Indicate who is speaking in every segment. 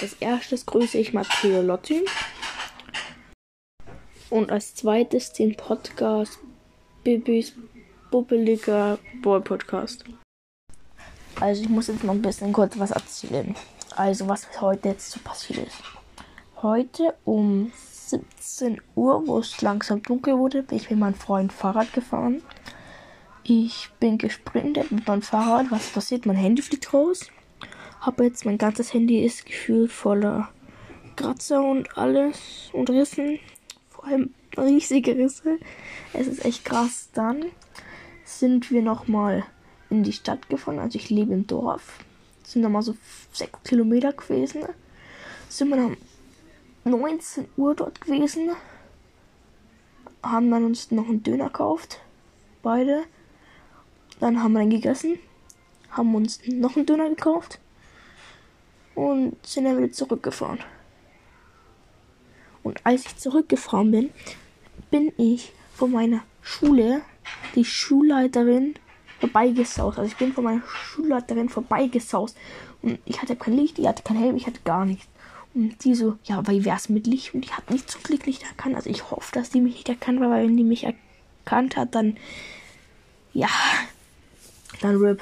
Speaker 1: Als erstes grüße ich Matteo Lotti. Und als zweites den Podcast Bibis Bubbeliger Boy Podcast. Also ich muss jetzt noch ein bisschen kurz was erzählen. Also was heute jetzt so passiert ist. Heute um 17 Uhr, wo es langsam dunkel wurde, bin ich mit meinem Freund Fahrrad gefahren. Ich bin gesprintet mit meinem Fahrrad. Was passiert? Mein Handy fliegt raus. Habe jetzt mein ganzes Handy ist gefühlt voller Kratzer und alles und Rissen. Vor allem riesige Risse. Es ist echt krass. Dann sind wir nochmal in die Stadt gefahren. Also ich lebe im Dorf. Sind nochmal so sechs Kilometer gewesen. Sind wir dann 19 Uhr dort gewesen. Haben dann uns noch einen Döner gekauft. Beide. Dann haben wir dann gegessen. Haben uns noch einen Döner gekauft. Und sind dann wieder zurückgefahren. Und als ich zurückgefahren bin, bin ich von meiner Schule, die Schulleiterin, vorbeigesaust. Also ich bin von meiner Schulleiterin vorbeigesaust. Und ich hatte kein Licht, ich hatte kein Helm, ich hatte gar nichts. Und die so, ja, weil wär's mit Licht? Und die hat mich zum Glück nicht erkannt. Also ich hoffe, dass die mich nicht erkannt hat, weil wenn die mich erkannt hat, dann, ja, dann RIP.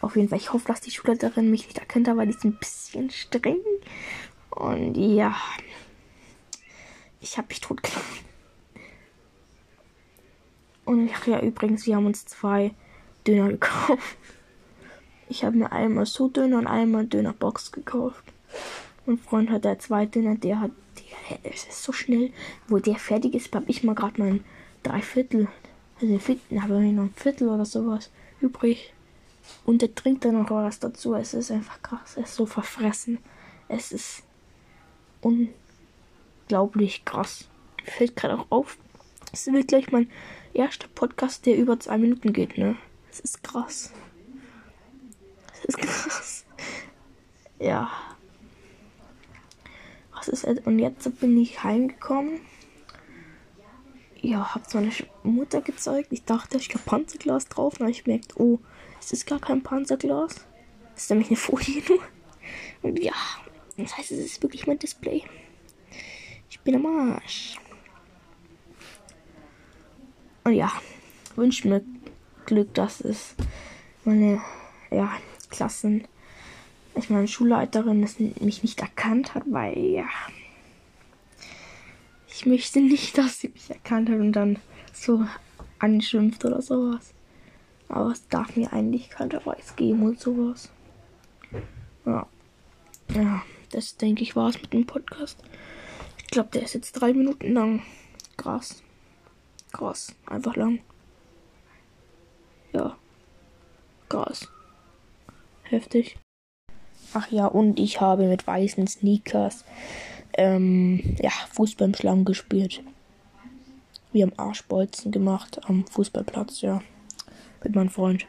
Speaker 1: Auf jeden Fall, ich hoffe, dass die Schulleiterin mich nicht erkannt hat, weil die ist ein bisschen streng. Und ja, ich habe mich totgelacht. Und ja, übrigens, wir haben uns zwei Döner gekauft. Ich habe mir einmal so Döner und einmal Dönerbox gekauft. Mein Freund hat der zweite Döner, der hat, der, es ist so schnell. Wo der fertig ist, habe ich mal gerade mein Dreiviertel, also ein Viertel, habe ich noch ein Viertel oder sowas übrig. Und der trinkt dann noch was dazu. Es ist einfach krass. Es ist so verfressen. Es ist unglaublich krass. Fällt gerade auch auf. Es wird gleich mein erster Podcast, der über zwei Minuten geht, ne? Es ist krass. Es ist krass. Ja. Was ist jetzt? Und jetzt bin ich heimgekommen. Ja, hab's meiner Mutter gezeigt. Ich dachte, ich habe Panzerglas drauf. Und habe ich gemerkt, oh, es ist gar kein Panzerglas. Es ist nämlich eine Folie nur. Und ja, das heißt, es ist wirklich mein Display. Ich bin am Arsch. Und ja, wünsche mir Glück, dass es meine ja, Klassen, ich meine Schulleiterin es mich nicht erkannt hat, weil ja, ich möchte nicht, dass sie mich erkannt hat und dann so anschimpft oder sowas. Aber es darf mir eigentlich keiner Weiß geben und sowas. Ja. Ja, das denke ich war es mit dem Podcast. Ich glaube, der ist jetzt drei Minuten lang. Krass. Krass. Einfach lang. Ja. Krass. Heftig. Ach ja, und ich habe mit weißen Sneakers ähm, ja, Fußball im Schlamm gespielt. Wir haben Arschbolzen gemacht am Fußballplatz, ja. Mit meinem Freund.